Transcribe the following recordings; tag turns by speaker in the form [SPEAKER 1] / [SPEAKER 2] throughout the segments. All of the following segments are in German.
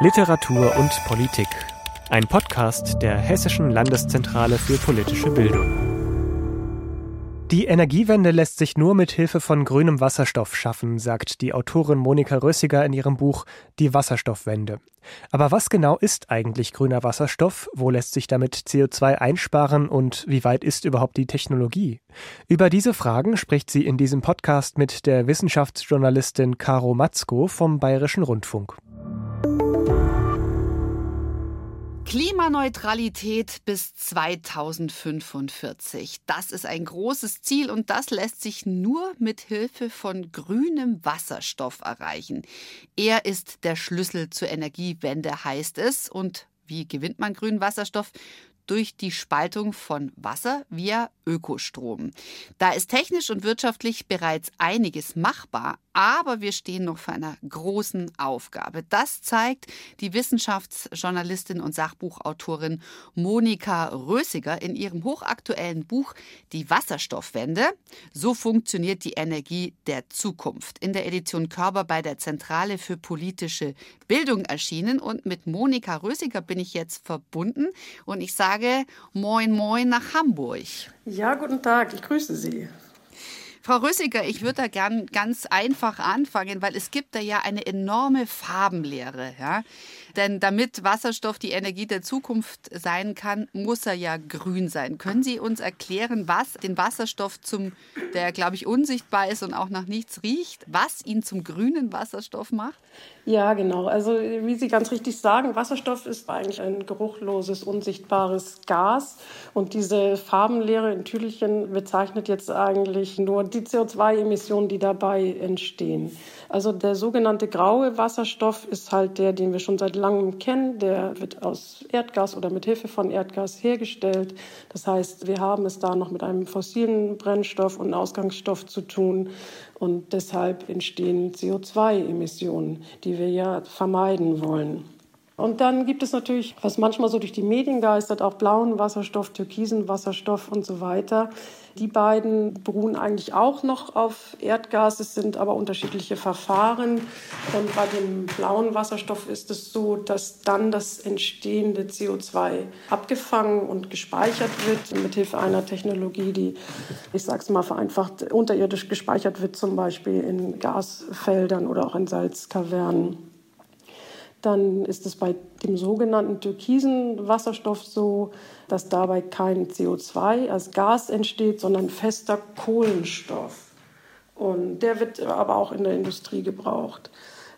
[SPEAKER 1] Literatur und Politik. Ein Podcast der Hessischen Landeszentrale für politische Bildung. Die Energiewende lässt sich nur mit Hilfe von grünem Wasserstoff schaffen, sagt die Autorin Monika Rössiger in ihrem Buch Die Wasserstoffwende. Aber was genau ist eigentlich grüner Wasserstoff? Wo lässt sich damit CO2 einsparen und wie weit ist überhaupt die Technologie? Über diese Fragen spricht sie in diesem Podcast mit der Wissenschaftsjournalistin Caro Matzko vom Bayerischen Rundfunk.
[SPEAKER 2] Klimaneutralität bis 2045. Das ist ein großes Ziel und das lässt sich nur mit Hilfe von grünem Wasserstoff erreichen. Er ist der Schlüssel zur Energiewende, heißt es. Und wie gewinnt man grünen Wasserstoff? durch die Spaltung von Wasser via Ökostrom. Da ist technisch und wirtschaftlich bereits einiges machbar, aber wir stehen noch vor einer großen Aufgabe. Das zeigt die Wissenschaftsjournalistin und Sachbuchautorin Monika Rösiger in ihrem hochaktuellen Buch Die Wasserstoffwende. So funktioniert die Energie der Zukunft. In der Edition Körper bei der Zentrale für politische Bildung erschienen. Und mit Monika Rösiger bin ich jetzt verbunden. Und ich sage Moin Moin nach Hamburg.
[SPEAKER 3] Ja, guten Tag, ich grüße Sie.
[SPEAKER 2] Frau Rüssiger, ich würde da gern ganz einfach anfangen, weil es gibt da ja eine enorme Farbenlehre. Ja? Denn damit Wasserstoff die Energie der Zukunft sein kann, muss er ja grün sein. Können Sie uns erklären, was den Wasserstoff zum, der glaube ich unsichtbar ist und auch nach nichts riecht, was ihn zum grünen Wasserstoff macht?
[SPEAKER 3] Ja, genau. Also wie Sie ganz richtig sagen, Wasserstoff ist eigentlich ein geruchloses, unsichtbares Gas. Und diese Farbenlehre in Tüdelchen bezeichnet jetzt eigentlich nur die CO2-Emissionen, die dabei entstehen. Also der sogenannte graue Wasserstoff ist halt der, den wir schon seit langem kennen. Der wird aus Erdgas oder mit Hilfe von Erdgas hergestellt. Das heißt, wir haben es da noch mit einem fossilen Brennstoff und Ausgangsstoff zu tun. Und deshalb entstehen CO2-Emissionen, die wir ja vermeiden wollen. Und dann gibt es natürlich, was manchmal so durch die Medien geistert, auch blauen Wasserstoff, türkisen Wasserstoff und so weiter. Die beiden beruhen eigentlich auch noch auf Erdgas, es sind aber unterschiedliche Verfahren. Und bei dem blauen Wasserstoff ist es so, dass dann das entstehende CO2 abgefangen und gespeichert wird mit Hilfe einer Technologie, die, ich sage es mal vereinfacht, unterirdisch gespeichert wird, zum Beispiel in Gasfeldern oder auch in Salzkavernen. Dann ist es bei dem sogenannten türkisen Wasserstoff so, dass dabei kein CO2 als Gas entsteht, sondern fester Kohlenstoff. Und der wird aber auch in der Industrie gebraucht.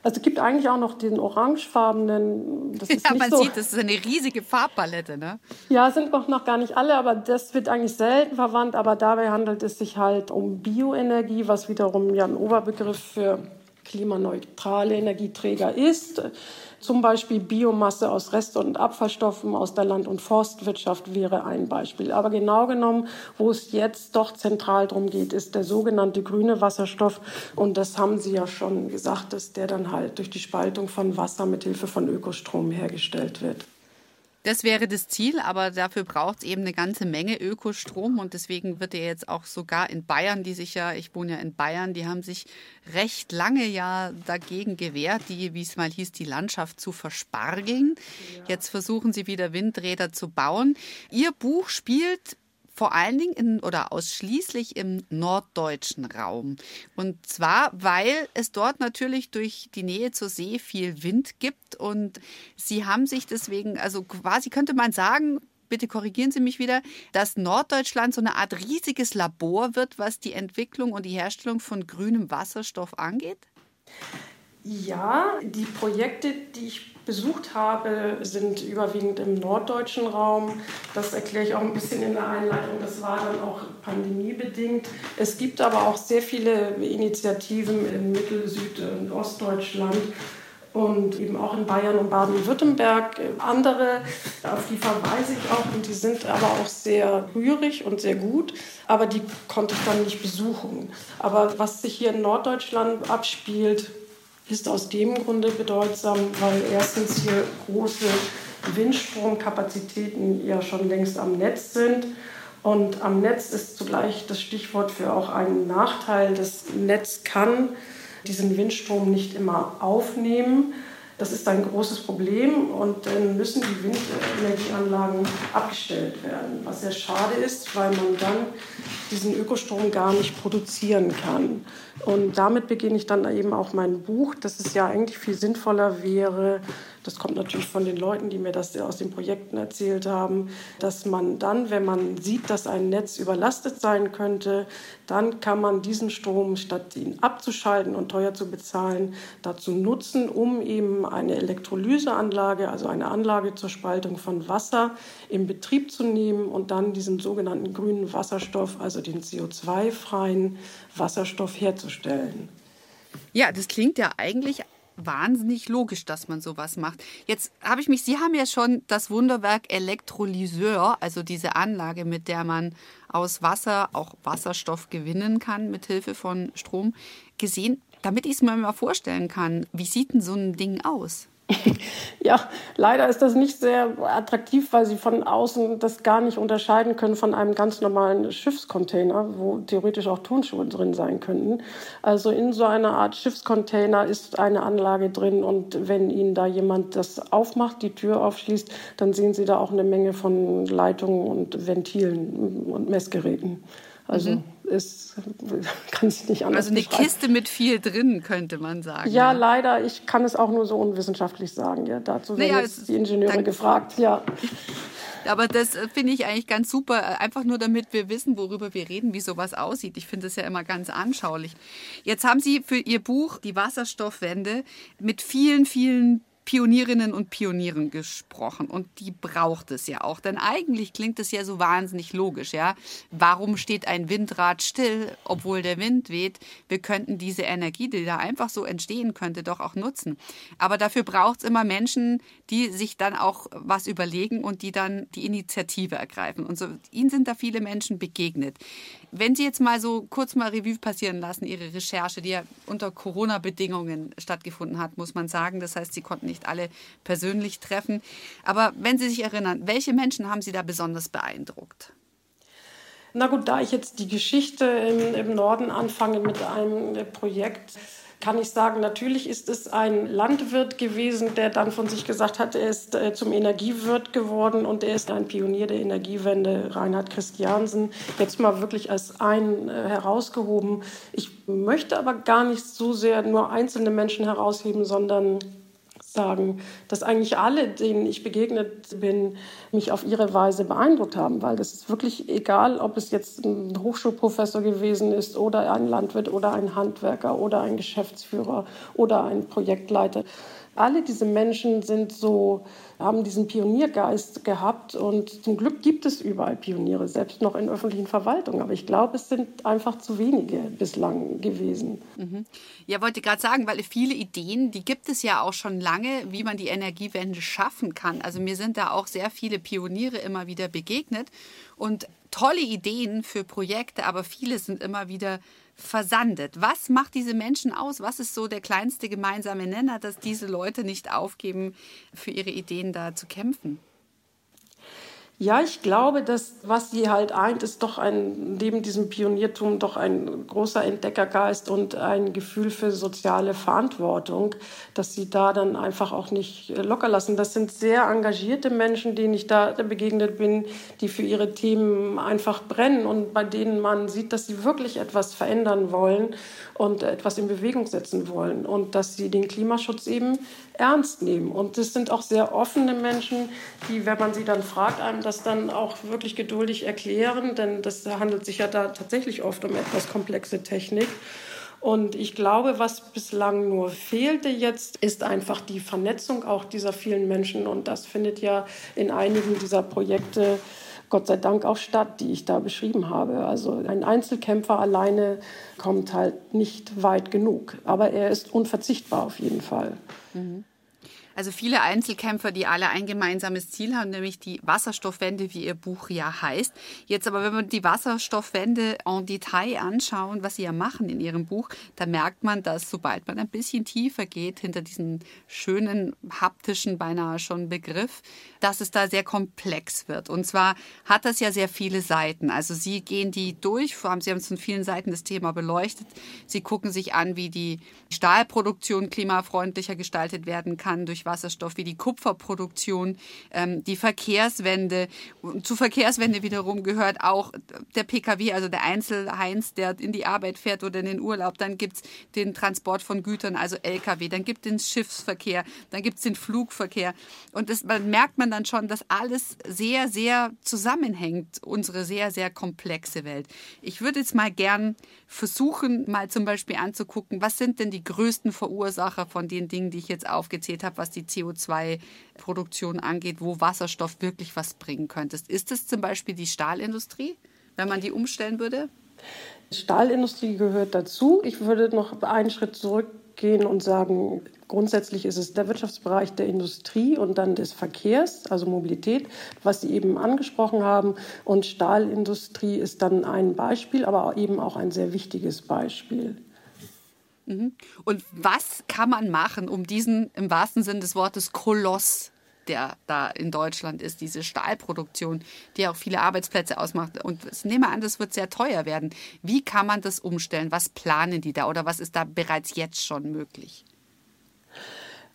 [SPEAKER 3] Also es gibt eigentlich auch noch den orangefarbenen.
[SPEAKER 2] Das ist ja, man so. sieht, das ist eine riesige Farbpalette, ne?
[SPEAKER 3] Ja, sind noch, noch gar nicht alle, aber das wird eigentlich selten verwandt. Aber dabei handelt es sich halt um Bioenergie, was wiederum ja ein Oberbegriff für klimaneutrale Energieträger ist. Zum Beispiel Biomasse aus Rest- und Abfallstoffen aus der Land- und Forstwirtschaft wäre ein Beispiel. Aber genau genommen, wo es jetzt doch zentral darum geht, ist der sogenannte grüne Wasserstoff. Und das haben Sie ja schon gesagt, dass der dann halt durch die Spaltung von Wasser mit Hilfe von Ökostrom hergestellt wird.
[SPEAKER 2] Das wäre das Ziel, aber dafür braucht es eben eine ganze Menge Ökostrom und deswegen wird er jetzt auch sogar in Bayern, die sich ja, ich wohne ja in Bayern, die haben sich recht lange ja dagegen gewehrt, die, wie es mal hieß, die Landschaft zu verspargeln. Ja. Jetzt versuchen sie wieder Windräder zu bauen. Ihr Buch spielt vor allen Dingen in, oder ausschließlich im norddeutschen Raum. Und zwar, weil es dort natürlich durch die Nähe zur See viel Wind gibt und sie haben sich deswegen, also quasi könnte man sagen, bitte korrigieren Sie mich wieder, dass Norddeutschland so eine Art riesiges Labor wird, was die Entwicklung und die Herstellung von grünem Wasserstoff angeht?
[SPEAKER 3] Ja, die Projekte, die ich besucht habe, sind überwiegend im norddeutschen Raum. Das erkläre ich auch ein bisschen in der Einleitung. Das war dann auch pandemiebedingt. Es gibt aber auch sehr viele Initiativen in Mittel-, Süd- und Ostdeutschland und eben auch in Bayern und Baden-Württemberg. Andere, auf die verweise ich auch und die sind aber auch sehr rührig und sehr gut, aber die konnte ich dann nicht besuchen. Aber was sich hier in Norddeutschland abspielt, ist aus dem Grunde bedeutsam, weil erstens hier große Windstromkapazitäten ja schon längst am Netz sind. Und am Netz ist zugleich das Stichwort für auch einen Nachteil. Das Netz kann diesen Windstrom nicht immer aufnehmen. Das ist ein großes Problem und dann müssen die Windenergieanlagen abgestellt werden, was sehr schade ist, weil man dann diesen Ökostrom gar nicht produzieren kann. Und damit beginne ich dann eben auch mein Buch, dass es ja eigentlich viel sinnvoller wäre, das kommt natürlich von den Leuten, die mir das aus den Projekten erzählt haben, dass man dann, wenn man sieht, dass ein Netz überlastet sein könnte, dann kann man diesen Strom, statt ihn abzuschalten und teuer zu bezahlen, dazu nutzen, um eben eine Elektrolyseanlage, also eine Anlage zur Spaltung von Wasser, in Betrieb zu nehmen und dann diesen sogenannten grünen Wasserstoff, also den CO2-freien Wasserstoff herzustellen.
[SPEAKER 2] Ja, das klingt ja eigentlich wahnsinnig logisch, dass man sowas macht. Jetzt habe ich mich, Sie haben ja schon das Wunderwerk Elektrolyseur, also diese Anlage, mit der man aus Wasser auch Wasserstoff gewinnen kann mit Hilfe von Strom, gesehen. Damit ich es mir mal vorstellen kann, wie sieht denn so ein Ding aus?
[SPEAKER 3] Ja, leider ist das nicht sehr attraktiv, weil sie von außen das gar nicht unterscheiden können von einem ganz normalen Schiffscontainer, wo theoretisch auch Turnschuhe drin sein könnten. Also in so einer Art Schiffscontainer ist eine Anlage drin und wenn Ihnen da jemand das aufmacht, die Tür aufschließt, dann sehen Sie da auch eine Menge von Leitungen und Ventilen und Messgeräten. Also mhm. ist, kann es nicht anders
[SPEAKER 2] Also eine Kiste mit viel drin, könnte man sagen.
[SPEAKER 3] Ja, ja, leider. Ich kann es auch nur so unwissenschaftlich sagen. Ja, dazu werden naja, jetzt die Ingenieure gefragt. Ja.
[SPEAKER 2] Aber das äh, finde ich eigentlich ganz super, äh, einfach nur damit wir wissen, worüber wir reden, wie sowas aussieht. Ich finde das ja immer ganz anschaulich. Jetzt haben Sie für Ihr Buch Die Wasserstoffwende mit vielen, vielen Pionierinnen und Pionieren gesprochen und die braucht es ja auch, denn eigentlich klingt es ja so wahnsinnig logisch, ja? Warum steht ein Windrad still, obwohl der Wind weht? Wir könnten diese Energie, die da einfach so entstehen könnte, doch auch nutzen. Aber dafür braucht es immer Menschen, die sich dann auch was überlegen und die dann die Initiative ergreifen. Und so ihnen sind da viele Menschen begegnet. Wenn Sie jetzt mal so kurz mal Revue passieren lassen, Ihre Recherche, die ja unter Corona-Bedingungen stattgefunden hat, muss man sagen. Das heißt, Sie konnten nicht alle persönlich treffen. Aber wenn Sie sich erinnern, welche Menschen haben Sie da besonders beeindruckt?
[SPEAKER 3] Na gut, da ich jetzt die Geschichte im, im Norden anfange mit einem Projekt, kann ich sagen, natürlich ist es ein Landwirt gewesen, der dann von sich gesagt hat, er ist äh, zum Energiewirt geworden und er ist ein Pionier der Energiewende, Reinhard Christiansen, jetzt mal wirklich als einen äh, herausgehoben. Ich möchte aber gar nicht so sehr nur einzelne Menschen herausheben, sondern sagen, dass eigentlich alle, denen ich begegnet bin, mich auf ihre Weise beeindruckt haben, weil das ist wirklich egal, ob es jetzt ein Hochschulprofessor gewesen ist oder ein Landwirt oder ein Handwerker oder ein Geschäftsführer oder ein Projektleiter. Alle diese Menschen sind so, haben diesen Pioniergeist gehabt und zum Glück gibt es überall Pioniere, selbst noch in öffentlichen Verwaltungen. Aber ich glaube, es sind einfach zu wenige bislang gewesen.
[SPEAKER 2] Mhm. Ja, wollte gerade sagen, weil viele Ideen, die gibt es ja auch schon lange, wie man die Energiewende schaffen kann. Also mir sind da auch sehr viele Pioniere immer wieder begegnet und tolle Ideen für Projekte, aber viele sind immer wieder versandet. Was macht diese Menschen aus? Was ist so der kleinste gemeinsame Nenner, dass diese Leute nicht aufgeben, für ihre Ideen da zu kämpfen?
[SPEAKER 3] Ja, ich glaube, dass was sie halt eint, ist doch ein, neben diesem Pioniertum doch ein großer Entdeckergeist und ein Gefühl für soziale Verantwortung, dass sie da dann einfach auch nicht locker lassen. Das sind sehr engagierte Menschen, denen ich da begegnet bin, die für ihre Themen einfach brennen und bei denen man sieht, dass sie wirklich etwas verändern wollen und etwas in Bewegung setzen wollen und dass sie den Klimaschutz eben ernst nehmen. Und das sind auch sehr offene Menschen, die, wenn man sie dann fragt, einem das dann auch wirklich geduldig erklären, denn das handelt sich ja da tatsächlich oft um etwas komplexe Technik. Und ich glaube, was bislang nur fehlte jetzt, ist einfach die Vernetzung auch dieser vielen Menschen. Und das findet ja in einigen dieser Projekte Gott sei Dank auch statt, die ich da beschrieben habe. Also ein Einzelkämpfer alleine kommt halt nicht weit genug. Aber er ist unverzichtbar auf jeden Fall. Mhm.
[SPEAKER 2] Also viele Einzelkämpfer, die alle ein gemeinsames Ziel haben, nämlich die Wasserstoffwende, wie ihr Buch ja heißt. Jetzt aber, wenn wir die Wasserstoffwende en Detail anschauen, was sie ja machen in ihrem Buch, da merkt man, dass sobald man ein bisschen tiefer geht hinter diesen schönen haptischen beinahe schon Begriff, dass es da sehr komplex wird. Und zwar hat das ja sehr viele Seiten. Also Sie gehen die durch, vor allem Sie haben es von vielen Seiten das Thema beleuchtet. Sie gucken sich an, wie die Stahlproduktion klimafreundlicher gestaltet werden kann durch Wasserstoff wie die Kupferproduktion, ähm, die Verkehrswende. Und zu Verkehrswende wiederum gehört auch der Pkw, also der Einzelheinz, der in die Arbeit fährt oder in den Urlaub. Dann gibt es den Transport von Gütern, also Lkw. Dann gibt es den Schiffsverkehr, dann gibt es den Flugverkehr. Und das man merkt man dann schon, dass alles sehr, sehr zusammenhängt, unsere sehr, sehr komplexe Welt. Ich würde jetzt mal gern versuchen, mal zum Beispiel anzugucken, was sind denn die größten Verursacher von den Dingen, die ich jetzt aufgezählt habe, was die CO2-Produktion angeht, wo Wasserstoff wirklich was bringen könnte. Ist es zum Beispiel die Stahlindustrie, wenn man die umstellen würde?
[SPEAKER 3] Stahlindustrie gehört dazu. Ich würde noch einen Schritt zurückgehen und sagen, grundsätzlich ist es der Wirtschaftsbereich der Industrie und dann des Verkehrs, also Mobilität, was Sie eben angesprochen haben. Und Stahlindustrie ist dann ein Beispiel, aber eben auch ein sehr wichtiges Beispiel.
[SPEAKER 2] Mhm. Und was kann man machen, um diesen im wahrsten Sinne des Wortes Koloss der da in Deutschland ist, diese Stahlproduktion, die auch viele Arbeitsplätze ausmacht. Und ich nehme an, das wird sehr teuer werden. Wie kann man das umstellen? Was planen die da oder was ist da bereits jetzt schon möglich?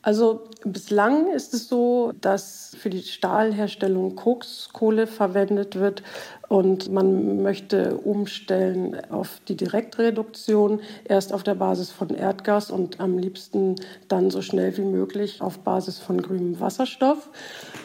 [SPEAKER 3] Also bislang ist es so, dass für die Stahlherstellung Kokskohle verwendet wird und man möchte umstellen auf die Direktreduktion, erst auf der Basis von Erdgas und am liebsten dann so schnell wie möglich auf Basis von grünem Wasserstoff.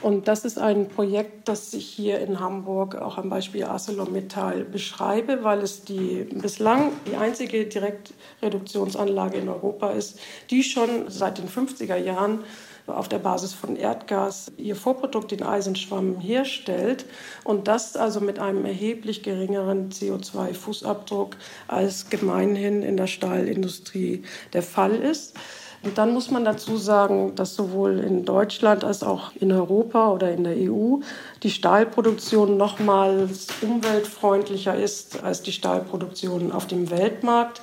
[SPEAKER 3] Und das ist ein Projekt, das ich hier in Hamburg auch am Beispiel ArcelorMittal beschreibe, weil es die bislang die einzige Direktreduktionsanlage in Europa ist, die schon seit den 50er Jahren auf der Basis von Erdgas ihr Vorprodukt, den Eisenschwamm, herstellt und das also mit einem erheblich geringeren CO2-Fußabdruck als gemeinhin in der Stahlindustrie der Fall ist. Und dann muss man dazu sagen, dass sowohl in Deutschland als auch in Europa oder in der EU die Stahlproduktion nochmals umweltfreundlicher ist als die Stahlproduktion auf dem Weltmarkt.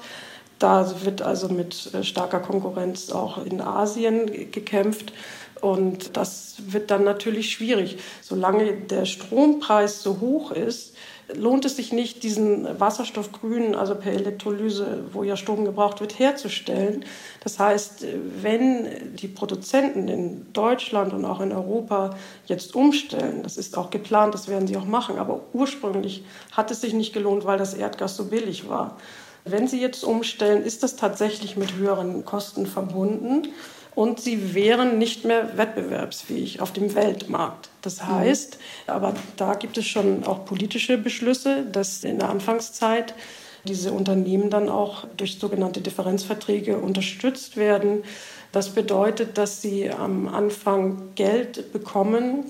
[SPEAKER 3] Da wird also mit äh, starker Konkurrenz auch in Asien gekämpft. Und das wird dann natürlich schwierig. Solange der Strompreis so hoch ist, lohnt es sich nicht, diesen Wasserstoffgrün, also per Elektrolyse, wo ja Strom gebraucht wird, herzustellen. Das heißt, wenn die Produzenten in Deutschland und auch in Europa jetzt umstellen, das ist auch geplant, das werden sie auch machen, aber ursprünglich hat es sich nicht gelohnt, weil das Erdgas so billig war. Wenn Sie jetzt umstellen, ist das tatsächlich mit höheren Kosten verbunden und sie wären nicht mehr wettbewerbsfähig auf dem Weltmarkt. Das mhm. heißt, aber da gibt es schon auch politische Beschlüsse, dass in der Anfangszeit diese Unternehmen dann auch durch sogenannte Differenzverträge unterstützt werden. Das bedeutet, dass sie am Anfang Geld bekommen,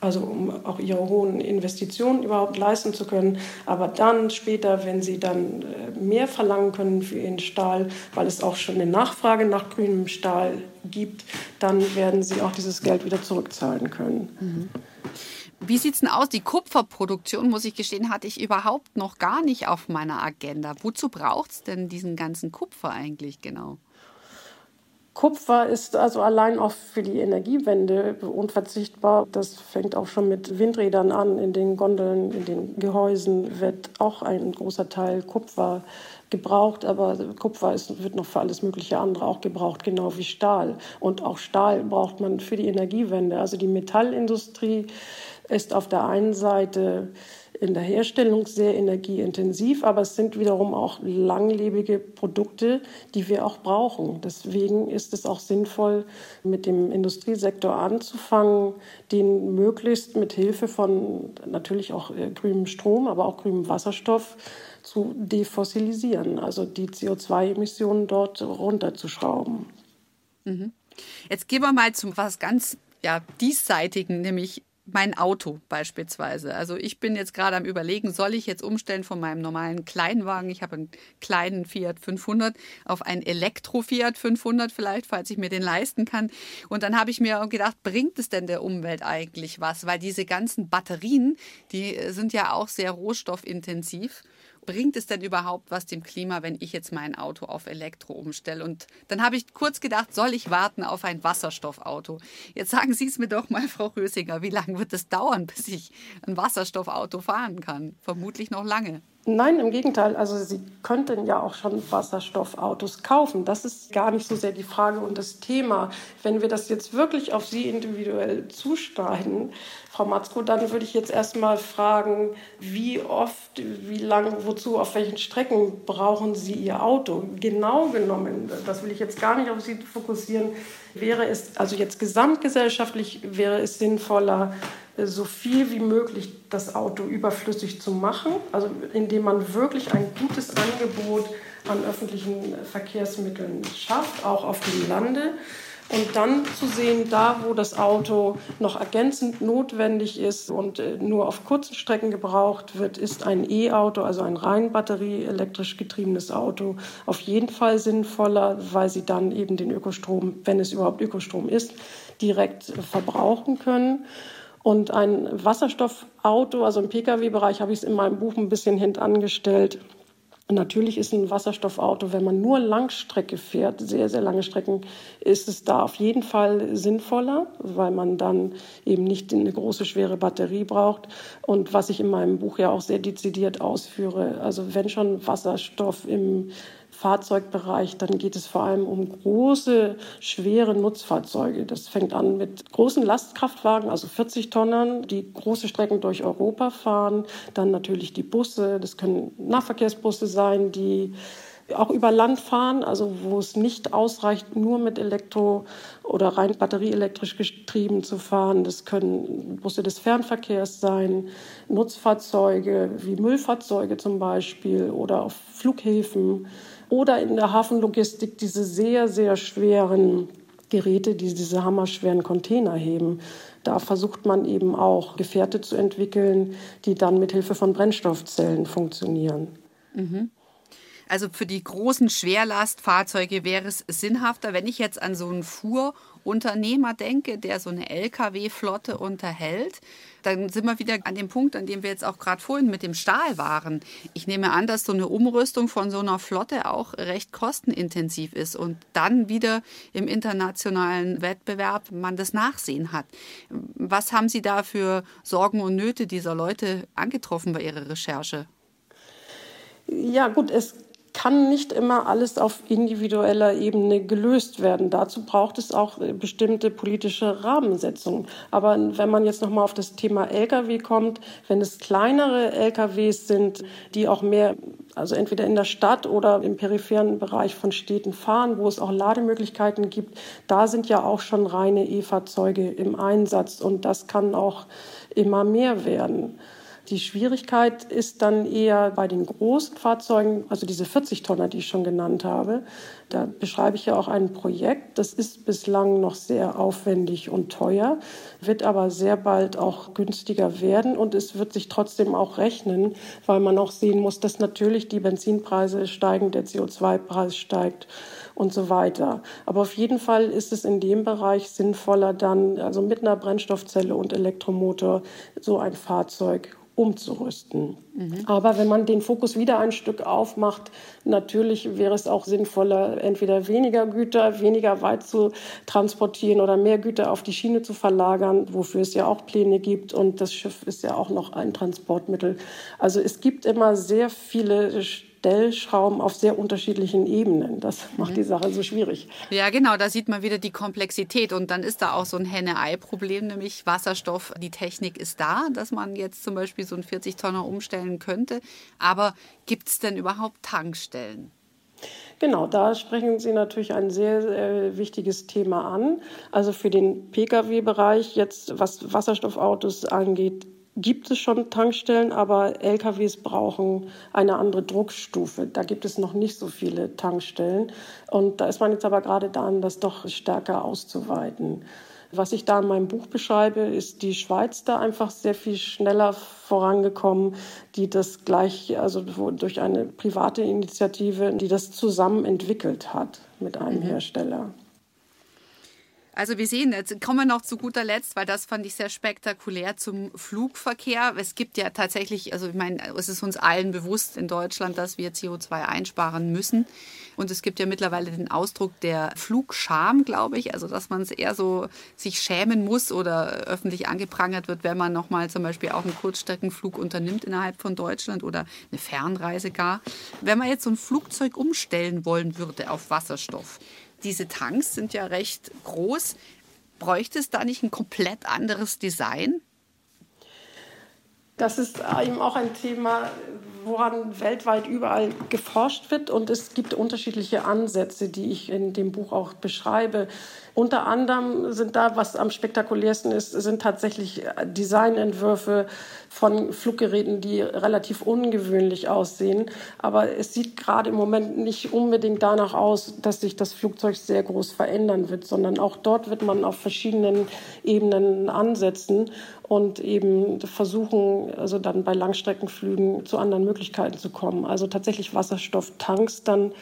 [SPEAKER 3] also um auch ihre hohen Investitionen überhaupt leisten zu können. Aber dann später, wenn sie dann äh, mehr verlangen können für ihren Stahl, weil es auch schon eine Nachfrage nach grünem Stahl gibt, dann werden sie auch dieses Geld wieder zurückzahlen können. Mhm.
[SPEAKER 2] Wie sieht es denn aus? Die Kupferproduktion, muss ich gestehen, hatte ich überhaupt noch gar nicht auf meiner Agenda. Wozu braucht es denn diesen ganzen Kupfer eigentlich genau?
[SPEAKER 3] Kupfer ist also allein auch für die Energiewende unverzichtbar. Das fängt auch schon mit Windrädern an. In den Gondeln, in den Gehäusen wird auch ein großer Teil Kupfer gebraucht, aber Kupfer ist, wird noch für alles mögliche andere auch gebraucht, genau wie Stahl. Und auch Stahl braucht man für die Energiewende. Also die Metallindustrie ist auf der einen Seite in der Herstellung sehr energieintensiv, aber es sind wiederum auch langlebige Produkte, die wir auch brauchen. Deswegen ist es auch sinnvoll, mit dem Industriesektor anzufangen, den möglichst mit Hilfe von natürlich auch äh, grünem Strom, aber auch grünem Wasserstoff zu defossilisieren, also die CO2-Emissionen dort runterzuschrauben.
[SPEAKER 2] Mhm. Jetzt gehen wir mal zu was ganz ja, diesseitigen, nämlich mein Auto beispielsweise. Also ich bin jetzt gerade am Überlegen, soll ich jetzt umstellen von meinem normalen Kleinwagen, ich habe einen kleinen Fiat 500, auf einen Elektro-Fiat 500 vielleicht, falls ich mir den leisten kann. Und dann habe ich mir gedacht, bringt es denn der Umwelt eigentlich was? Weil diese ganzen Batterien, die sind ja auch sehr rohstoffintensiv bringt es denn überhaupt was dem Klima, wenn ich jetzt mein Auto auf Elektro umstelle? Und dann habe ich kurz gedacht, soll ich warten auf ein Wasserstoffauto? Jetzt sagen Sie es mir doch mal, Frau Rösinger, wie lange wird es dauern, bis ich ein Wasserstoffauto fahren kann? Vermutlich noch lange.
[SPEAKER 3] Nein, im Gegenteil. Also Sie könnten ja auch schon Wasserstoffautos kaufen. Das ist gar nicht so sehr die Frage und das Thema. Wenn wir das jetzt wirklich auf Sie individuell zuschneiden, Frau Matzko, dann würde ich jetzt erstmal fragen, wie oft, wie lange, wozu, auf welchen Strecken brauchen Sie Ihr Auto? Genau genommen, das will ich jetzt gar nicht auf Sie fokussieren, wäre es, also jetzt gesamtgesellschaftlich wäre es sinnvoller, so viel wie möglich das Auto überflüssig zu machen, also indem man wirklich ein gutes Angebot an öffentlichen Verkehrsmitteln schafft, auch auf dem Lande. Und dann zu sehen, da wo das Auto noch ergänzend notwendig ist und äh, nur auf kurzen Strecken gebraucht wird, ist ein E-Auto, also ein rein batterieelektrisch getriebenes Auto, auf jeden Fall sinnvoller, weil sie dann eben den Ökostrom, wenn es überhaupt Ökostrom ist, direkt verbrauchen können. Und ein Wasserstoffauto, also im Pkw-Bereich habe ich es in meinem Buch ein bisschen hintangestellt. Natürlich ist ein Wasserstoffauto, wenn man nur Langstrecke fährt, sehr, sehr lange Strecken, ist es da auf jeden Fall sinnvoller, weil man dann eben nicht eine große, schwere Batterie braucht. Und was ich in meinem Buch ja auch sehr dezidiert ausführe, also wenn schon Wasserstoff im Fahrzeugbereich, dann geht es vor allem um große, schwere Nutzfahrzeuge. Das fängt an mit großen Lastkraftwagen, also 40 Tonnen, die große Strecken durch Europa fahren. Dann natürlich die Busse, das können Nahverkehrsbusse sein, die auch über Land fahren, also wo es nicht ausreicht, nur mit Elektro oder rein batterieelektrisch getrieben zu fahren. Das können Busse des Fernverkehrs sein, Nutzfahrzeuge wie Müllfahrzeuge zum Beispiel oder auf Flughäfen oder in der Hafenlogistik diese sehr, sehr schweren Geräte, die diese hammerschweren Container heben. Da versucht man eben auch Gefährte zu entwickeln, die dann mit Hilfe von Brennstoffzellen funktionieren.
[SPEAKER 2] Mhm. Also für die großen Schwerlastfahrzeuge wäre es sinnhafter, wenn ich jetzt an so einen Fuhrunternehmer denke, der so eine Lkw-Flotte unterhält. Dann sind wir wieder an dem Punkt, an dem wir jetzt auch gerade vorhin mit dem Stahl waren. Ich nehme an, dass so eine Umrüstung von so einer Flotte auch recht kostenintensiv ist und dann wieder im internationalen Wettbewerb man das Nachsehen hat. Was haben Sie da für Sorgen und Nöte dieser Leute angetroffen bei Ihrer Recherche?
[SPEAKER 3] Ja, gut, es kann nicht immer alles auf individueller Ebene gelöst werden. Dazu braucht es auch bestimmte politische Rahmensetzungen. Aber wenn man jetzt noch mal auf das Thema Lkw kommt, wenn es kleinere Lkws sind, die auch mehr, also entweder in der Stadt oder im peripheren Bereich von Städten fahren, wo es auch Lademöglichkeiten gibt, da sind ja auch schon reine E-Fahrzeuge im Einsatz und das kann auch immer mehr werden. Die Schwierigkeit ist dann eher bei den großen Fahrzeugen, also diese 40 Tonner, die ich schon genannt habe. Da beschreibe ich ja auch ein Projekt. Das ist bislang noch sehr aufwendig und teuer, wird aber sehr bald auch günstiger werden und es wird sich trotzdem auch rechnen, weil man auch sehen muss, dass natürlich die Benzinpreise steigen, der CO2-Preis steigt und so weiter. Aber auf jeden Fall ist es in dem Bereich sinnvoller, dann also mit einer Brennstoffzelle und Elektromotor so ein Fahrzeug umzurüsten. Mhm. Aber wenn man den Fokus wieder ein Stück aufmacht, natürlich wäre es auch sinnvoller, entweder weniger Güter weniger weit zu transportieren oder mehr Güter auf die Schiene zu verlagern, wofür es ja auch Pläne gibt. Und das Schiff ist ja auch noch ein Transportmittel. Also es gibt immer sehr viele Stellschrauben auf sehr unterschiedlichen Ebenen. Das macht mhm. die Sache so schwierig.
[SPEAKER 2] Ja, genau, da sieht man wieder die Komplexität. Und dann ist da auch so ein Henne-Ei-Problem, nämlich Wasserstoff. Die Technik ist da, dass man jetzt zum Beispiel so einen 40-Tonner umstellen könnte. Aber gibt es denn überhaupt Tankstellen?
[SPEAKER 3] Genau, da sprechen Sie natürlich ein sehr, sehr wichtiges Thema an. Also für den Pkw-Bereich jetzt, was Wasserstoffautos angeht, gibt es schon Tankstellen, aber LKWs brauchen eine andere Druckstufe. Da gibt es noch nicht so viele Tankstellen. Und da ist man jetzt aber gerade dran, das doch stärker auszuweiten. Was ich da in meinem Buch beschreibe, ist die Schweiz da einfach sehr viel schneller vorangekommen, die das gleich, also durch eine private Initiative, die das zusammen entwickelt hat mit einem mhm. Hersteller.
[SPEAKER 2] Also wir sehen, jetzt kommen wir noch zu guter Letzt, weil das fand ich sehr spektakulär zum Flugverkehr. Es gibt ja tatsächlich, also ich meine, es ist uns allen bewusst in Deutschland, dass wir CO2 einsparen müssen. Und es gibt ja mittlerweile den Ausdruck der Flugscham, glaube ich, also dass man es eher so sich schämen muss oder öffentlich angeprangert wird, wenn man nochmal zum Beispiel auch einen Kurzstreckenflug unternimmt innerhalb von Deutschland oder eine Fernreise gar. Wenn man jetzt so ein Flugzeug umstellen wollen würde auf Wasserstoff, diese Tanks sind ja recht groß. Bräuchte es da nicht ein komplett anderes Design?
[SPEAKER 3] Das ist eben auch ein Thema, woran weltweit überall geforscht wird. Und es gibt unterschiedliche Ansätze, die ich in dem Buch auch beschreibe. Unter anderem sind da, was am spektakulärsten ist, sind tatsächlich Designentwürfe von Fluggeräten, die relativ ungewöhnlich aussehen. Aber es sieht gerade im Moment nicht unbedingt danach aus, dass sich das Flugzeug sehr groß verändern wird, sondern auch dort wird man auf verschiedenen Ebenen ansetzen und eben versuchen, also dann bei Langstreckenflügen zu anderen Möglichkeiten zu kommen. Also tatsächlich Wasserstofftanks dann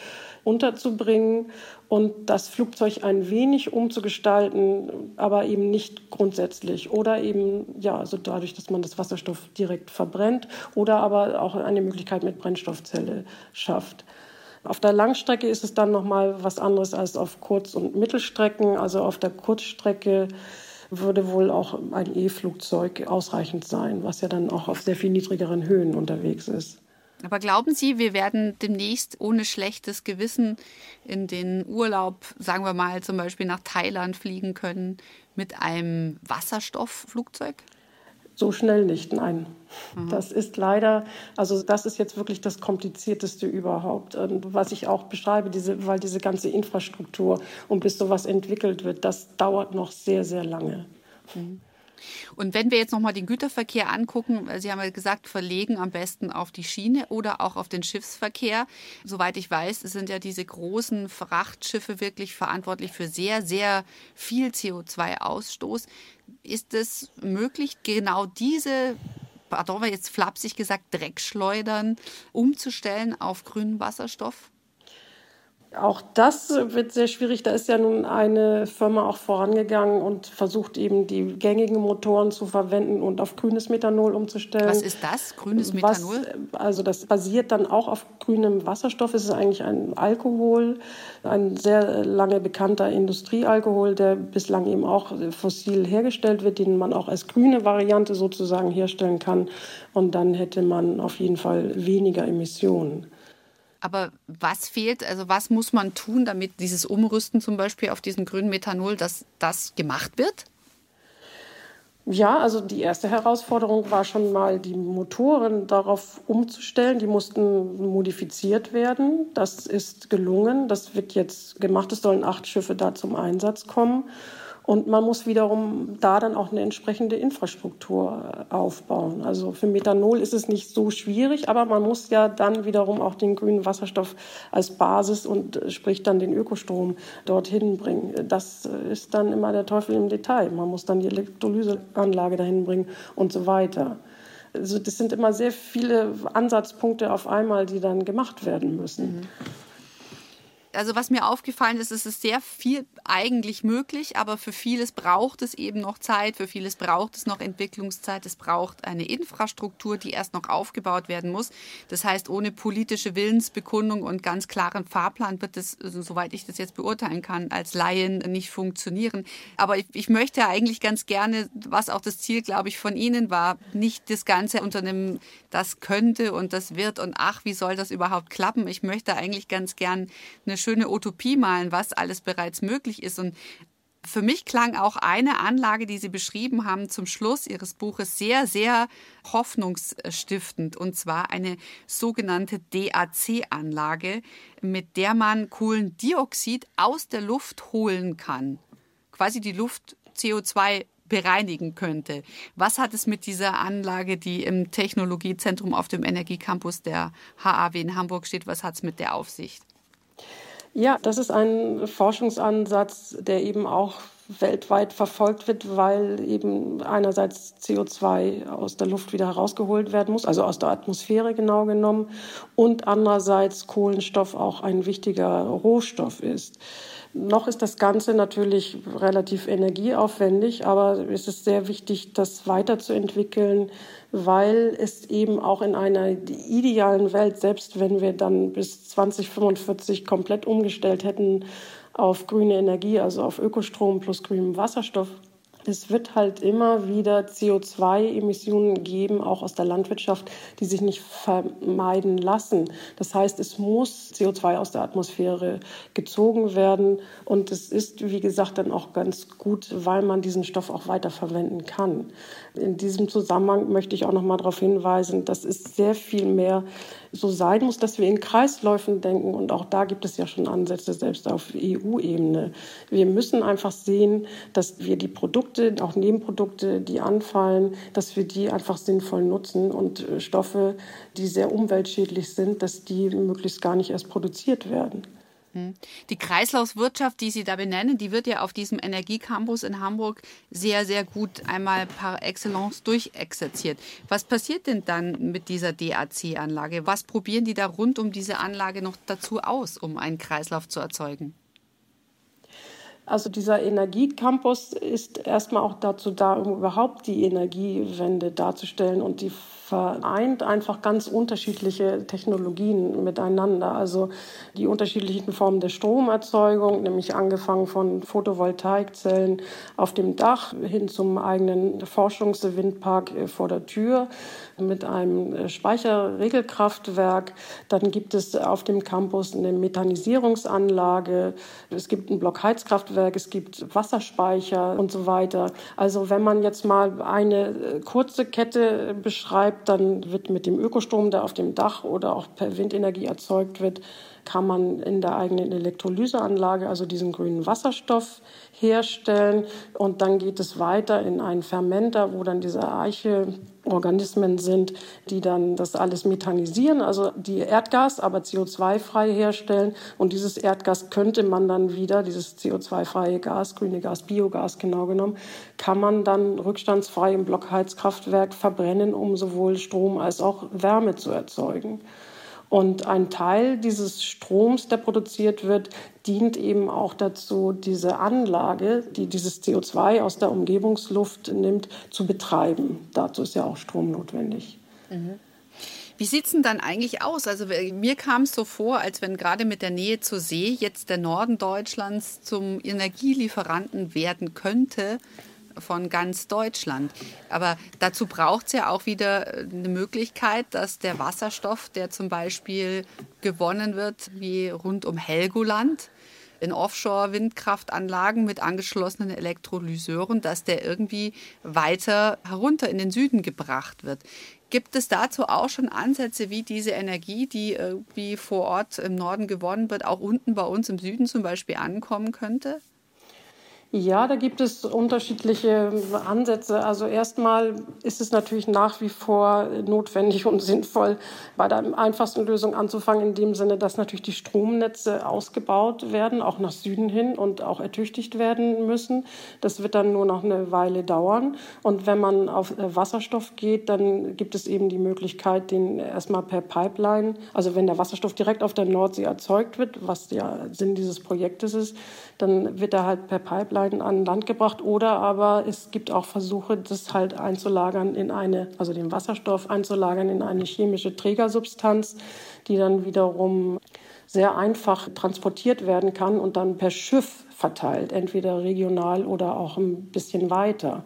[SPEAKER 3] unterzubringen und das Flugzeug ein wenig umzugestalten, aber eben nicht grundsätzlich. Oder eben, ja, also dadurch, dass man das Wasserstoff direkt verbrennt oder aber auch eine Möglichkeit mit Brennstoffzelle schafft. Auf der Langstrecke ist es dann nochmal was anderes als auf Kurz- und Mittelstrecken. Also auf der Kurzstrecke würde wohl auch ein E-Flugzeug ausreichend sein, was ja dann auch auf sehr viel niedrigeren Höhen unterwegs ist.
[SPEAKER 2] Aber glauben Sie, wir werden demnächst ohne schlechtes Gewissen in den Urlaub, sagen wir mal zum Beispiel nach Thailand fliegen können mit einem Wasserstoffflugzeug?
[SPEAKER 3] So schnell nicht, nein. Mhm. Das ist leider, also das ist jetzt wirklich das Komplizierteste überhaupt. Was ich auch beschreibe, diese, weil diese ganze Infrastruktur und bis sowas entwickelt wird, das dauert noch sehr, sehr lange. Mhm.
[SPEAKER 2] Und wenn wir jetzt nochmal den Güterverkehr angucken, Sie haben ja gesagt, verlegen am besten auf die Schiene oder auch auf den Schiffsverkehr. Soweit ich weiß, sind ja diese großen Frachtschiffe wirklich verantwortlich für sehr, sehr viel CO2-Ausstoß. Ist es möglich, genau diese pardon, jetzt flapsig gesagt, Dreckschleudern umzustellen auf grünen Wasserstoff?
[SPEAKER 3] Auch das wird sehr schwierig. Da ist ja nun eine Firma auch vorangegangen und versucht eben die gängigen Motoren zu verwenden und auf grünes Methanol umzustellen.
[SPEAKER 2] Was ist das, grünes Methanol?
[SPEAKER 3] Was, also das basiert dann auch auf grünem Wasserstoff. Es ist eigentlich ein Alkohol, ein sehr lange bekannter Industriealkohol, der bislang eben auch fossil hergestellt wird, den man auch als grüne Variante sozusagen herstellen kann. Und dann hätte man auf jeden Fall weniger Emissionen.
[SPEAKER 2] Aber was fehlt, also was muss man tun, damit dieses Umrüsten zum Beispiel auf diesen grünen Methanol, dass das gemacht wird?
[SPEAKER 3] Ja, also die erste Herausforderung war schon mal, die Motoren darauf umzustellen. Die mussten modifiziert werden. Das ist gelungen. Das wird jetzt gemacht. Es sollen acht Schiffe da zum Einsatz kommen. Und man muss wiederum da dann auch eine entsprechende Infrastruktur äh, aufbauen. Also für Methanol ist es nicht so schwierig, aber man muss ja dann wiederum auch den grünen Wasserstoff als Basis und äh, sprich dann den Ökostrom dorthin bringen. Das äh, ist dann immer der Teufel im Detail. Man muss dann die Elektrolyseanlage dahin bringen und so weiter. Also das sind immer sehr viele Ansatzpunkte auf einmal, die dann gemacht werden müssen. Mhm
[SPEAKER 2] also was mir aufgefallen ist, es ist sehr viel eigentlich möglich, aber für vieles braucht es eben noch Zeit, für vieles braucht es noch Entwicklungszeit, es braucht eine Infrastruktur, die erst noch aufgebaut werden muss. Das heißt, ohne politische Willensbekundung und ganz klaren Fahrplan wird es, also, soweit ich das jetzt beurteilen kann, als Laien nicht funktionieren. Aber ich, ich möchte eigentlich ganz gerne, was auch das Ziel, glaube ich, von Ihnen war, nicht das Ganze unter das könnte und das wird und ach, wie soll das überhaupt klappen? Ich möchte eigentlich ganz gern eine schöne Utopie malen, was alles bereits möglich ist. Und für mich klang auch eine Anlage, die Sie beschrieben haben, zum Schluss Ihres Buches sehr, sehr hoffnungsstiftend. Und zwar eine sogenannte DAC-Anlage, mit der man Kohlendioxid aus der Luft holen kann. Quasi die Luft CO2 bereinigen könnte. Was hat es mit dieser Anlage, die im Technologiezentrum auf dem Energiecampus der HAW in Hamburg steht, was hat es mit der Aufsicht?
[SPEAKER 3] Ja, das ist ein Forschungsansatz, der eben auch weltweit verfolgt wird, weil eben einerseits CO2 aus der Luft wieder herausgeholt werden muss, also aus der Atmosphäre genau genommen, und andererseits Kohlenstoff auch ein wichtiger Rohstoff ist. Noch ist das Ganze natürlich relativ energieaufwendig, aber es ist sehr wichtig, das weiterzuentwickeln, weil es eben auch in einer idealen Welt, selbst wenn wir dann bis 2045 komplett umgestellt hätten auf grüne Energie, also auf Ökostrom plus grünem Wasserstoff, es wird halt immer wieder CO2-Emissionen geben, auch aus der Landwirtschaft, die sich nicht vermeiden lassen. Das heißt, es muss CO2 aus der Atmosphäre gezogen werden. Und es ist, wie gesagt, dann auch ganz gut, weil man diesen Stoff auch weiterverwenden kann. In diesem Zusammenhang möchte ich auch noch mal darauf hinweisen, dass es sehr viel mehr so sein muss, dass wir in Kreisläufen denken. Und auch da gibt es ja schon Ansätze, selbst auf EU-Ebene. Wir müssen einfach sehen, dass wir die Produkte, auch Nebenprodukte, die anfallen, dass wir die einfach sinnvoll nutzen und äh, Stoffe, die sehr umweltschädlich sind, dass die möglichst gar nicht erst produziert werden.
[SPEAKER 2] Hm. Die Kreislaufwirtschaft, die Sie da benennen, die wird ja auf diesem Energiecampus in Hamburg sehr, sehr gut einmal par excellence durchexerziert. Was passiert denn dann mit dieser DAC-Anlage? Was probieren die da rund um diese Anlage noch dazu aus, um einen Kreislauf zu erzeugen?
[SPEAKER 3] Also dieser Energiecampus ist erstmal auch dazu da, um überhaupt die Energiewende darzustellen und die vereint einfach ganz unterschiedliche Technologien miteinander. Also die unterschiedlichen Formen der Stromerzeugung, nämlich angefangen von Photovoltaikzellen auf dem Dach hin zum eigenen Forschungswindpark vor der Tür mit einem Speicherregelkraftwerk. Dann gibt es auf dem Campus eine Methanisierungsanlage. Es gibt ein Blockheizkraftwerk, es gibt Wasserspeicher und so weiter. Also wenn man jetzt mal eine kurze Kette beschreibt, dann wird mit dem Ökostrom, der auf dem Dach oder auch per Windenergie erzeugt wird, kann man in der eigenen Elektrolyseanlage also diesen grünen Wasserstoff herstellen. Und dann geht es weiter in einen Fermenter, wo dann diese Archeorganismen sind, die dann das alles methanisieren, also die Erdgas, aber CO2-frei herstellen. Und dieses Erdgas könnte man dann wieder, dieses CO2-freie Gas, grüne Gas, Biogas genau genommen, kann man dann rückstandsfrei im Blockheizkraftwerk verbrennen, um sowohl Strom als auch Wärme zu erzeugen. Und ein Teil dieses Stroms, der produziert wird, dient eben auch dazu, diese Anlage, die dieses CO2 aus der Umgebungsluft nimmt, zu betreiben. Dazu ist ja auch Strom notwendig.
[SPEAKER 2] Mhm. Wie sieht es denn dann eigentlich aus? Also mir kam es so vor, als wenn gerade mit der Nähe zur See jetzt der Norden Deutschlands zum Energielieferanten werden könnte von ganz Deutschland. Aber dazu braucht es ja auch wieder eine Möglichkeit, dass der Wasserstoff, der zum Beispiel gewonnen wird, wie rund um Helgoland, in Offshore-Windkraftanlagen mit angeschlossenen Elektrolyseuren, dass der irgendwie weiter herunter in den Süden gebracht wird. Gibt es dazu auch schon Ansätze, wie diese Energie, die irgendwie vor Ort im Norden gewonnen wird, auch unten bei uns im Süden zum Beispiel ankommen könnte?
[SPEAKER 3] Ja, da gibt es unterschiedliche Ansätze. Also erstmal ist es natürlich nach wie vor notwendig und sinnvoll, bei der einfachsten Lösung anzufangen, in dem Sinne, dass natürlich die Stromnetze ausgebaut werden, auch nach Süden hin und auch ertüchtigt werden müssen. Das wird dann nur noch eine Weile dauern. Und wenn man auf Wasserstoff geht, dann gibt es eben die Möglichkeit, den erstmal per Pipeline, also wenn der Wasserstoff direkt auf der Nordsee erzeugt wird, was der Sinn dieses Projektes ist, dann wird er halt per Pipeline an Land gebracht. Oder aber es gibt auch Versuche, das halt einzulagern in eine, also den Wasserstoff einzulagern in eine chemische Trägersubstanz, die dann wiederum sehr einfach transportiert werden kann und dann per Schiff verteilt, entweder regional oder auch ein bisschen weiter.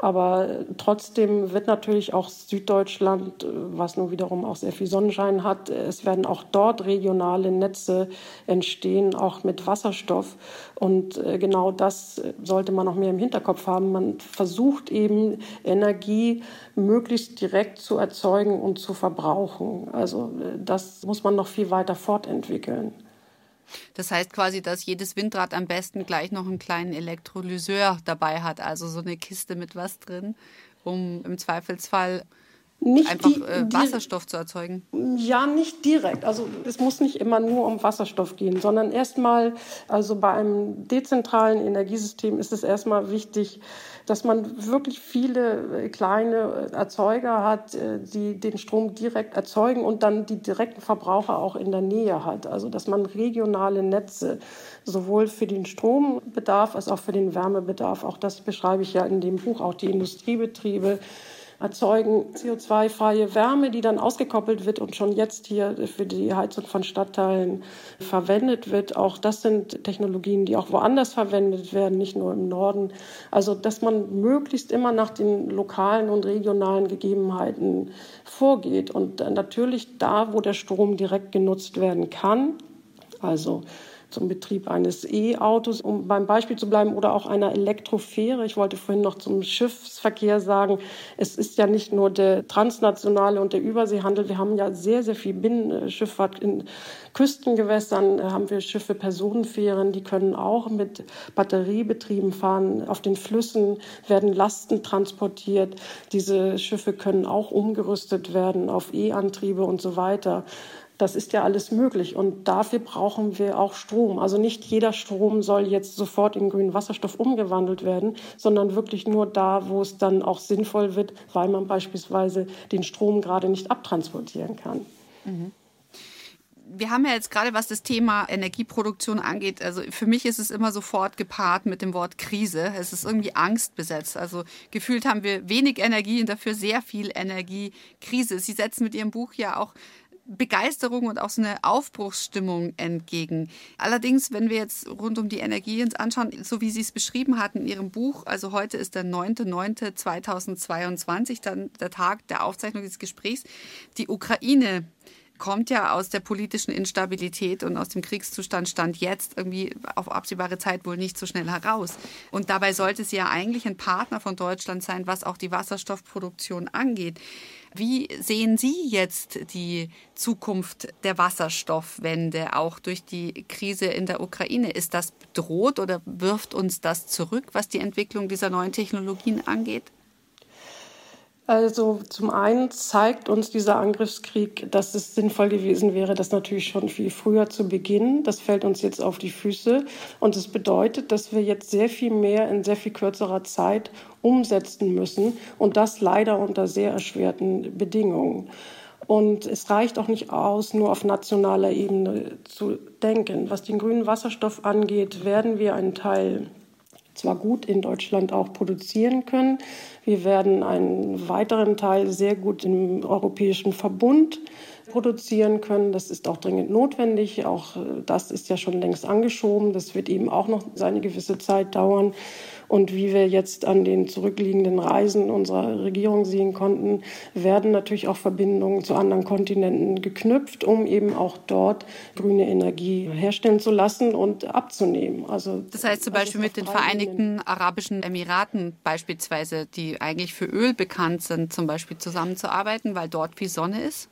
[SPEAKER 3] Aber trotzdem wird natürlich auch Süddeutschland, was nun wiederum auch sehr viel Sonnenschein hat, es werden auch dort regionale Netze entstehen, auch mit Wasserstoff. Und äh, genau das sollte man noch mehr im Hinterkopf haben. Man versucht eben Energie möglichst direkt zu erzeugen und zu verbrauchen. Also äh, das muss man noch viel weiter fortentwickeln.
[SPEAKER 2] Das heißt quasi, dass jedes Windrad am besten gleich noch einen kleinen Elektrolyseur dabei hat, also so eine Kiste mit was drin, um im Zweifelsfall nicht einfach die, äh, Wasserstoff die, zu erzeugen?
[SPEAKER 3] Ja, nicht direkt. Also es muss nicht immer nur um Wasserstoff gehen, sondern erstmal, also bei einem dezentralen Energiesystem ist es erstmal wichtig, dass man wirklich viele äh, kleine Erzeuger hat, äh, die den Strom direkt erzeugen und dann die direkten Verbraucher auch in der Nähe hat. Also dass man regionale Netze sowohl für den Strombedarf als auch für den Wärmebedarf, auch das beschreibe ich ja in dem Buch, auch die Industriebetriebe, erzeugen CO2-freie Wärme, die dann ausgekoppelt wird und schon jetzt hier für die Heizung von Stadtteilen verwendet wird. Auch das sind Technologien, die auch woanders verwendet werden, nicht nur im Norden. Also, dass man möglichst immer nach den lokalen und regionalen Gegebenheiten vorgeht und natürlich da, wo der Strom direkt genutzt werden kann, also zum Betrieb eines E-Autos, um beim Beispiel zu bleiben, oder auch einer Elektrofähre. Ich wollte vorhin noch zum Schiffsverkehr sagen, es ist ja nicht nur der transnationale und der Überseehandel. Wir haben ja sehr, sehr viel Binnenschifffahrt in Küstengewässern, haben wir Schiffe, Personenfähren, die können auch mit Batteriebetrieben fahren. Auf den Flüssen werden Lasten transportiert. Diese Schiffe können auch umgerüstet werden auf E-Antriebe und so weiter. Das ist ja alles möglich und dafür brauchen wir auch Strom. Also nicht jeder Strom soll jetzt sofort in grünen Wasserstoff umgewandelt werden, sondern wirklich nur da, wo es dann auch sinnvoll wird, weil man beispielsweise den Strom gerade nicht abtransportieren kann. Mhm
[SPEAKER 2] wir haben ja jetzt gerade, was das Thema Energieproduktion angeht, also für mich ist es immer sofort gepaart mit dem Wort Krise. Es ist irgendwie Angst besetzt. Also gefühlt haben wir wenig Energie und dafür sehr viel Energiekrise. Sie setzen mit Ihrem Buch ja auch Begeisterung und auch so eine Aufbruchsstimmung entgegen. Allerdings, wenn wir jetzt rund um die Energie uns anschauen, so wie Sie es beschrieben hatten in Ihrem Buch, also heute ist der 9.9.2022, dann der Tag der Aufzeichnung des Gesprächs, die Ukraine kommt ja aus der politischen Instabilität und aus dem Kriegszustand stand jetzt irgendwie auf absehbare Zeit wohl nicht so schnell heraus. Und dabei sollte sie ja eigentlich ein Partner von Deutschland sein, was auch die Wasserstoffproduktion angeht. Wie sehen Sie jetzt die Zukunft der Wasserstoffwende auch durch die Krise in der Ukraine? Ist das bedroht oder wirft uns das zurück, was die Entwicklung dieser neuen Technologien angeht?
[SPEAKER 3] Also zum einen zeigt uns dieser Angriffskrieg, dass es sinnvoll gewesen wäre, das natürlich schon viel früher zu beginnen. Das fällt uns jetzt auf die Füße. Und es bedeutet, dass wir jetzt sehr viel mehr in sehr viel kürzerer Zeit umsetzen müssen. Und das leider unter sehr erschwerten Bedingungen. Und es reicht auch nicht aus, nur auf nationaler Ebene zu denken. Was den grünen Wasserstoff angeht, werden wir einen Teil zwar gut in Deutschland auch produzieren können. Wir werden einen weiteren Teil sehr gut im Europäischen Verbund produzieren können. Das ist auch dringend notwendig. Auch äh, das ist ja schon längst angeschoben. Das wird eben auch noch seine gewisse Zeit dauern. Und wie wir jetzt an den zurückliegenden Reisen unserer Regierung sehen konnten, werden natürlich auch Verbindungen zu anderen Kontinenten geknüpft, um eben auch dort grüne Energie herstellen zu lassen und abzunehmen.
[SPEAKER 2] Also das heißt zum Beispiel mit den Vereinigten Arabischen Emiraten beispielsweise, die eigentlich für Öl bekannt sind, zum Beispiel zusammenzuarbeiten, weil dort viel Sonne ist?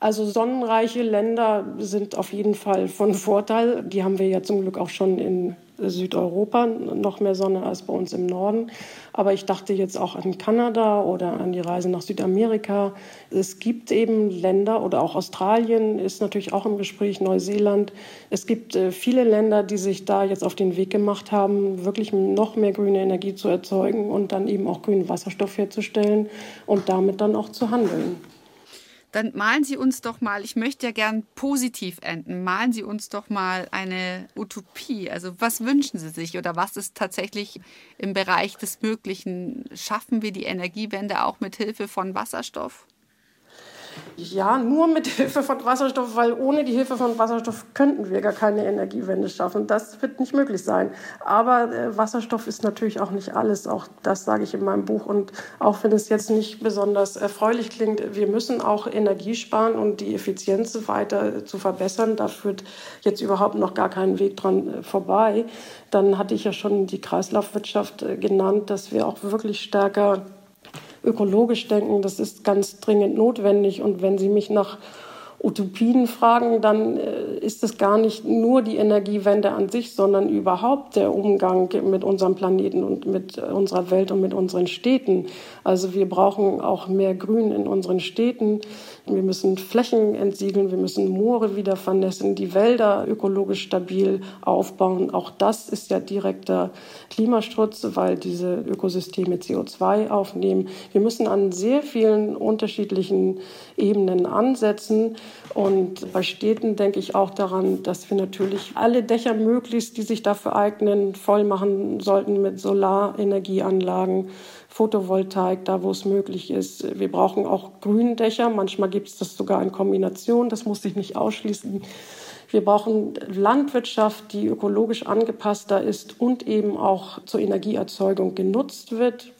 [SPEAKER 3] Also sonnenreiche Länder sind auf jeden Fall von Vorteil. Die haben wir ja zum Glück auch schon in Südeuropa, noch mehr Sonne als bei uns im Norden. Aber ich dachte jetzt auch an Kanada oder an die Reise nach Südamerika. Es gibt eben Länder oder auch Australien ist natürlich auch im Gespräch, Neuseeland. Es gibt äh, viele Länder, die sich da jetzt auf den Weg gemacht haben, wirklich noch mehr grüne Energie zu erzeugen und dann eben auch grünen Wasserstoff herzustellen und damit dann auch zu handeln
[SPEAKER 2] dann malen Sie uns doch mal, ich möchte ja gern positiv enden, malen Sie uns doch mal eine Utopie. Also was wünschen Sie sich oder was ist tatsächlich im Bereich des Möglichen? Schaffen wir die Energiewende auch mit Hilfe von Wasserstoff?
[SPEAKER 3] Ja, nur mit Hilfe von Wasserstoff, weil ohne die Hilfe von Wasserstoff könnten wir gar keine Energiewende schaffen. Das wird nicht möglich sein. Aber äh, Wasserstoff ist natürlich auch nicht alles. Auch das sage ich in meinem Buch. Und auch wenn es jetzt nicht besonders erfreulich klingt, wir müssen auch Energie sparen und die Effizienz weiter zu verbessern. Da führt jetzt überhaupt noch gar keinen Weg dran äh, vorbei. Dann hatte ich ja schon die Kreislaufwirtschaft äh, genannt, dass wir auch wirklich stärker ökologisch denken. Das ist ganz dringend notwendig. Und wenn Sie mich nach Utopien fragen, dann äh, ist es gar nicht nur die Energiewende an sich, sondern überhaupt der Umgang mit unserem Planeten und mit unserer Welt und mit unseren Städten. Also wir brauchen auch mehr Grün in unseren Städten. Wir müssen Flächen entsiegeln, wir müssen Moore wieder vernässen, die Wälder ökologisch stabil aufbauen. Auch das ist ja direkter Klimaschutz, weil diese Ökosysteme CO2 aufnehmen. Wir müssen an sehr vielen unterschiedlichen Ebenen ansetzen. Und bei Städten denke ich auch daran, dass wir natürlich alle Dächer möglichst, die sich dafür eignen, voll machen sollten mit Solarenergieanlagen. Photovoltaik, da wo es möglich ist. Wir brauchen auch Gründächer. Manchmal gibt es das sogar in Kombination. Das muss sich nicht ausschließen. Wir brauchen Landwirtschaft, die ökologisch angepasster ist und eben auch zur Energieerzeugung genutzt wird.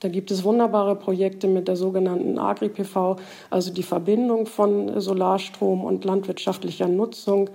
[SPEAKER 3] Da gibt es wunderbare Projekte mit der sogenannten Agri-PV, also die Verbindung von Solarstrom und landwirtschaftlicher Nutzung.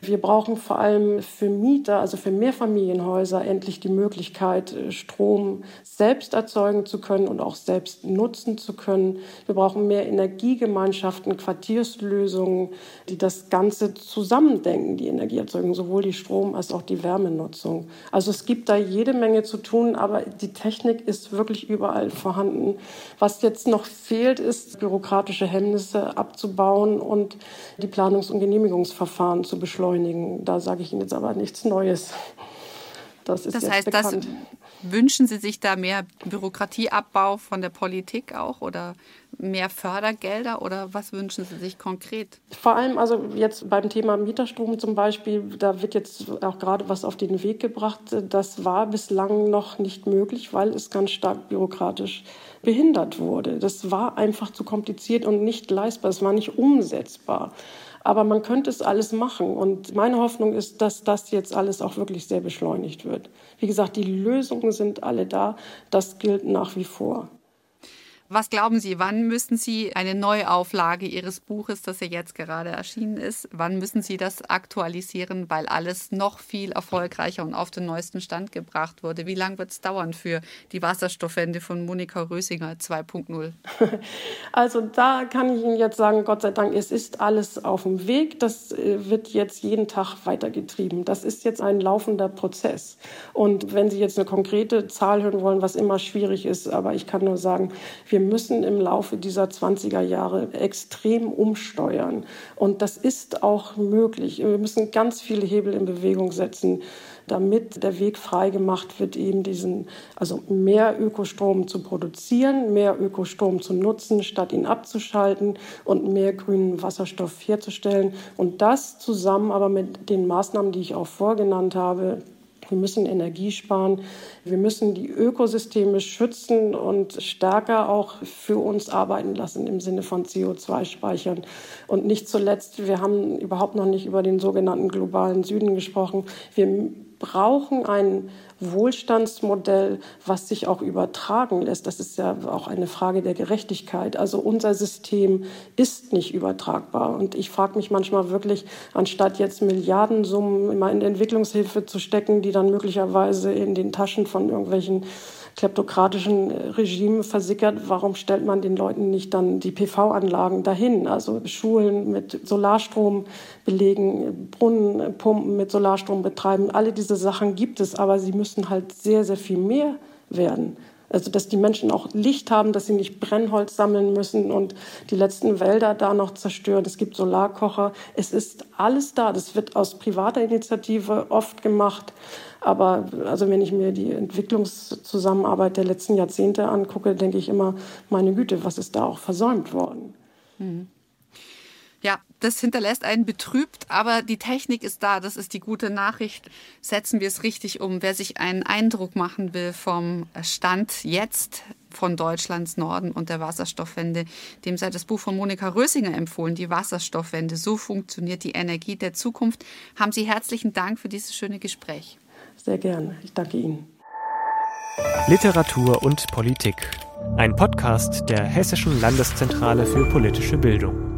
[SPEAKER 3] Wir brauchen vor allem für Mieter, also für Mehrfamilienhäuser, endlich die Möglichkeit, äh, Strom selbst erzeugen zu können und auch selbst nutzen zu können. Wir brauchen mehr Energiegemeinschaften, Quartierslösungen, die das Ganze zusammendenken, die Energieerzeugung, sowohl die Strom- als auch die Wärmenutzung. Also es gibt da jede Menge zu tun, aber die Technik ist wirklich überall vorhanden. Was jetzt noch fehlt, ist bürokratische Hemmnisse abzubauen und die Planungs- und Genehmigungsverfahren zu beschleunigen beschleunigen. Da sage ich Ihnen jetzt aber nichts Neues.
[SPEAKER 2] Das, ist das heißt, bekannt. das wünschen Sie sich da mehr Bürokratieabbau von der Politik auch oder mehr Fördergelder oder was wünschen Sie sich konkret?
[SPEAKER 3] Vor allem also jetzt beim Thema Mieterstrom zum Beispiel, da wird jetzt auch gerade was auf den Weg gebracht. Das war bislang noch nicht möglich, weil es ganz stark bürokratisch behindert wurde. Das war einfach zu kompliziert und nicht leistbar. Es war nicht umsetzbar. Aber man könnte es alles machen. Und meine Hoffnung ist, dass das jetzt alles auch wirklich sehr beschleunigt wird. Wie gesagt, die Lösungen sind alle da. Das gilt nach wie vor.
[SPEAKER 2] Was glauben Sie, wann müssen Sie eine Neuauflage Ihres Buches, das ja jetzt gerade erschienen ist, wann müssen Sie das aktualisieren, weil alles noch viel erfolgreicher und auf den neuesten Stand gebracht wurde? Wie lange wird es dauern für die Wasserstoffwende von Monika Rösinger 2.0?
[SPEAKER 3] Also da kann ich Ihnen jetzt sagen, Gott sei Dank, es ist alles auf dem Weg. Das äh, wird jetzt jeden Tag weitergetrieben. Das ist jetzt ein laufender Prozess. Und wenn Sie jetzt eine konkrete Zahl hören wollen, was immer schwierig ist, aber ich kann nur sagen, wir wir müssen im Laufe dieser 20er Jahre extrem umsteuern. Und das ist auch möglich. Wir müssen ganz viele Hebel in Bewegung setzen, damit der Weg freigemacht wird, eben diesen, also mehr Ökostrom zu produzieren, mehr Ökostrom zu nutzen, statt ihn abzuschalten und mehr grünen Wasserstoff herzustellen. Und das zusammen aber mit den Maßnahmen, die ich auch vorgenannt habe, wir müssen Energie sparen. Wir müssen die Ökosysteme schützen und stärker auch für uns arbeiten lassen im Sinne von CO2 speichern. Und nicht zuletzt, wir haben überhaupt noch nicht über den sogenannten globalen Süden gesprochen. Wir brauchen ein Wohlstandsmodell, was sich auch übertragen lässt. Das ist ja auch eine Frage der Gerechtigkeit. Also unser System ist nicht übertragbar. Und ich frage mich manchmal wirklich, anstatt jetzt Milliardensummen immer in Entwicklungshilfe zu stecken, die dann möglicherweise in den Taschen von irgendwelchen kleptokratischen Regime versickert, warum stellt man den Leuten nicht dann die PV-Anlagen dahin? Also Schulen mit Solarstrom belegen, Brunnenpumpen mit Solarstrom betreiben. Alle diese Sachen gibt es, aber sie müssen halt sehr, sehr viel mehr werden. Also, dass die Menschen auch Licht haben, dass sie nicht Brennholz sammeln müssen und die letzten Wälder da noch zerstören. Es gibt Solarkocher. Es ist alles da. Das wird aus privater Initiative oft gemacht. Aber also wenn ich mir die Entwicklungszusammenarbeit der letzten Jahrzehnte angucke, denke ich immer, meine Güte, was ist da auch versäumt worden?
[SPEAKER 2] Mhm. Ja, das hinterlässt einen betrübt, aber die Technik ist da. Das ist die gute Nachricht. Setzen wir es richtig um. Wer sich einen Eindruck machen will vom Stand jetzt von Deutschlands Norden und der Wasserstoffwende, dem sei das Buch von Monika Rösinger empfohlen, Die Wasserstoffwende. So funktioniert die Energie der Zukunft. Haben Sie herzlichen Dank für dieses schöne Gespräch.
[SPEAKER 3] Sehr gerne. Ich danke Ihnen.
[SPEAKER 1] Literatur und Politik. Ein Podcast der Hessischen Landeszentrale für politische Bildung.